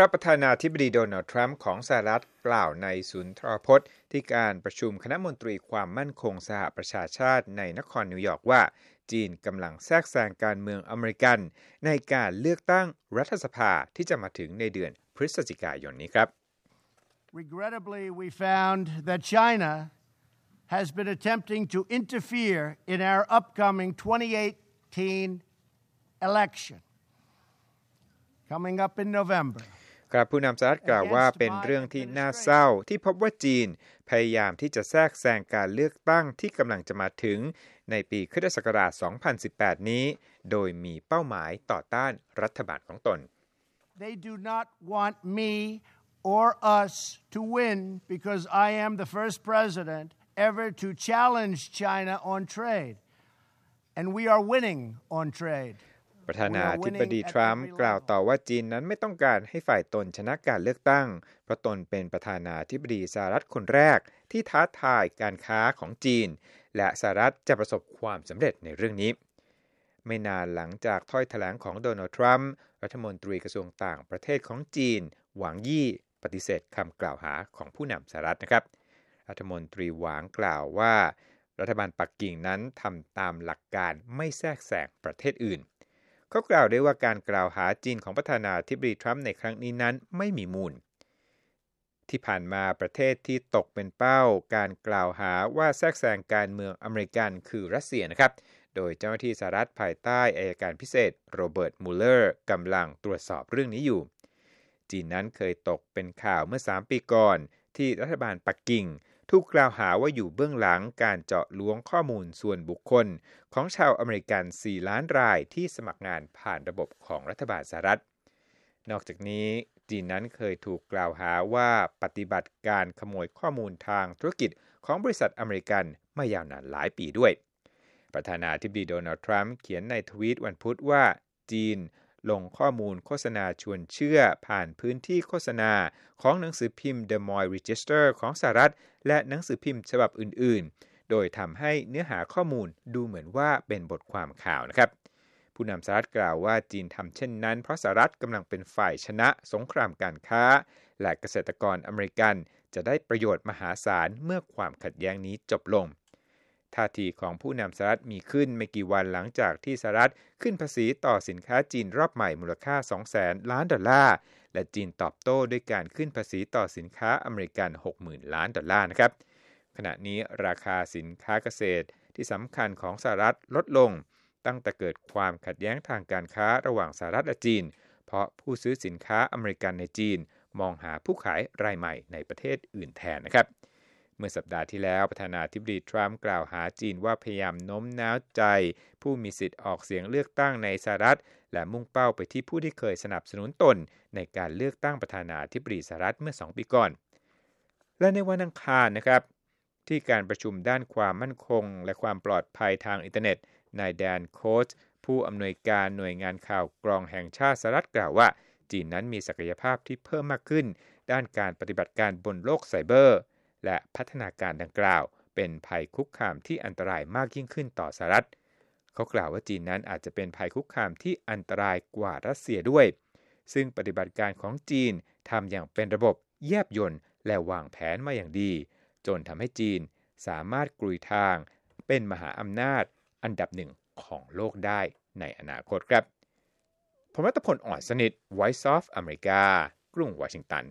ครับประธานาธิบดีโดนัลด์ทรัมป์ของสหรัฐกล่าวในศูนย์ทรพจน์ ที่การประชุมคณะมนตรีความมั่นคงสหประชาชาติในนครนิวยอร์กว่า จีนกำลังแทรกแซงการเมืองอเมริกัน ในการเลือกตั้งรัฐสภาที่จะมาถึงในเดือนพฤศจิกายนนี้ครับ Regrettably, we found that China has been attempting to interfere in our upcoming 2018 election coming up in November. ครับผู้นำสหรัฐกล่าวว่าเป็นเรื่องที่น่าเศร้าที่พบว่าจีน พยายามที่จะแทรกแซงการเลือกตั้งที่กำลังจะมาถึงในปีคริสตศักราช2018 นี้ โดยมีเป้าหมายต่อต้านรัฐบาลของตน They do not want me or us to win because I am the first president ever to challenge China on trade. And we are winning on trade. ประธานาธิบดีทรัมป์กล่าวต่อว่าจีนนั้นไม่ต้องการให้ฝ่ายตนชนะการเลือกตั้ง เพราะตนเป็นประธานาธิบดีสหรัฐคนแรก ที่ท้าทายการค้าของจีน และสหรัฐจะประสบความสำเร็จในเรื่องนี้ ไม่นานหลังจากถ้อยแถลงของโดนัลด์ทรัมป์รัฐมนตรีกระทรวงต่างประเทศของจีน หวังยี่ปฏิเสธคำกล่าวหาของผู้นำสหรัฐนะครับ รัฐมนตรีหวางกล่าวว่า รัฐบาลปักกิ่งนั้นทำตามหลักการไม่แทรกแซงประเทศอื่น เขากล่าวได้ว่าการกล่าวหาจีนของประธานาธิบดีทรัมป์ในครั้งนี้นั้นไม่มีมูล ที่ผ่านมาประเทศที่ตกเป็นเป้า การกล่าวหาว่าแทรกแซงการเมืองอเมริกันคือรัสเซียนะครับ โดยเจ้าหน้าที่สหรัฐภายใต้อัยการพิเศษโรเบิร์ตมูลเลอร์กำลังตรวจสอบเรื่องนี้อยู่ จีนนั้นเคยตกเป็นข่าวเมื่อ 3 ปีก่อน ที่รัฐบาลปักกิ่ง ถูกกล่าวหาว่าอยู่เบื้องหลังการเจาะล้วงข้อมูลส่วนบุคคล ของชาวอเมริกัน 4 ล้านรายที่สมัครงานผ่านระบบของรัฐบาลสหรัฐ นอกจากนี้จีนนั้นเคยถูกกล่าวหาว่าปฏิบัติการขโมยข้อมูลทางธุรกิจของบริษัทอเมริกันมายาวนานหลายปีด้วย ประธานาธิบดีโดนัลด์ทรัมป์เขียนในทวีตวันพุธว่าจีน ลงข้อมูลโฆษณาชวนเชื่อผ่านพื้นที่โฆษณาของหนังสือพิมพ์ The Moy Register ของสหรัฐ และหนังสือพิมพ์ฉบับอื่น ๆ โดยทำให้เนื้อหาข้อมูลดูเหมือนว่าเป็นบทความข่าวนะครับ ผู้นำสหรัฐกล่าวว่าจีนทำเช่นนั้น เพราะสหรัฐกำลังเป็นฝ่ายชนะสงครามการค้า และเกษตรกรอเมริกันจะได้ประโยชน์มหาศาลเมื่อความขัดแย้งนี้จบลง ท่าทีของผู้นำสหรัฐมีขึ้นไม่กี่วันหลังจากที่สหรัฐขึ้นภาษีต่อสินค้าจีนรอบใหม่มูลค่า 200,000 ล้านดอลลาร์ และจีนตอบโต้ด้วยการขึ้นภาษีต่อสินค้าอเมริกัน 60,000 ล้านดอลลาร์นะครับ ขณะนี้ราคาสินค้าเกษตรที่สำคัญของสหรัฐลดลง ตั้งแต่เกิดความขัดแย้งทางการค้าระหว่างสหรัฐและจีน เพราะผู้ซื้อสินค้าอเมริกันในจีน มองหาผู้ขายรายใหม่ในประเทศอื่นแทนนะครับ เมื่อสัปดาห์ที่แล้วประธานาธิบดีทรัมป์กล่าวหาจีนว่าพยายามโน้มน้าวใจ ผู้มีสิทธิ์ออกเสียงเลือกตั้งในสหรัฐ และมุ่งเป้าไปที่ผู้ที่เคยสนับสนุนตน ในการเลือกตั้งประธานาธิบดีสหรัฐเมื่อ 2 ปีก่อน และในวันอังคารนะครับ ที่การประชุมด้านความมั่นคง และความปลอดภัยทางอินเทอร์เน็ตนายแดนโคชผู้อำนวยการหน่วยงานข่าวกรองแห่งชาติสหรัฐกล่าวว่า จีนนั้นมีศักยภาพที่เพิ่มมากขึ้น ด้านการปฏิบัติการบนโลกไซเบอร์ และพัฒนาการดังกล่าว เป็นภัยคุกคามที่อันตรายมากยิ่งขึ้นต่อสหรัฐ เขากล่าวว่าจีนนั้นอาจจะเป็นภัยคุกคามที่อันตรายกว่ารัสเซียด้วย ซึ่งปฏิบัติการของจีนทำอย่างเป็นระบบแยบยนต์และวางแผนมาอย่างดี จนทำให้จีนสามารถกลุยทาง เป็นมหาอำนาจ อันดับหนึ่งของโลกได้ในอนาคตครับผมรัตพลอ่อนสนิท Voice of America กรุงวอชิงตัน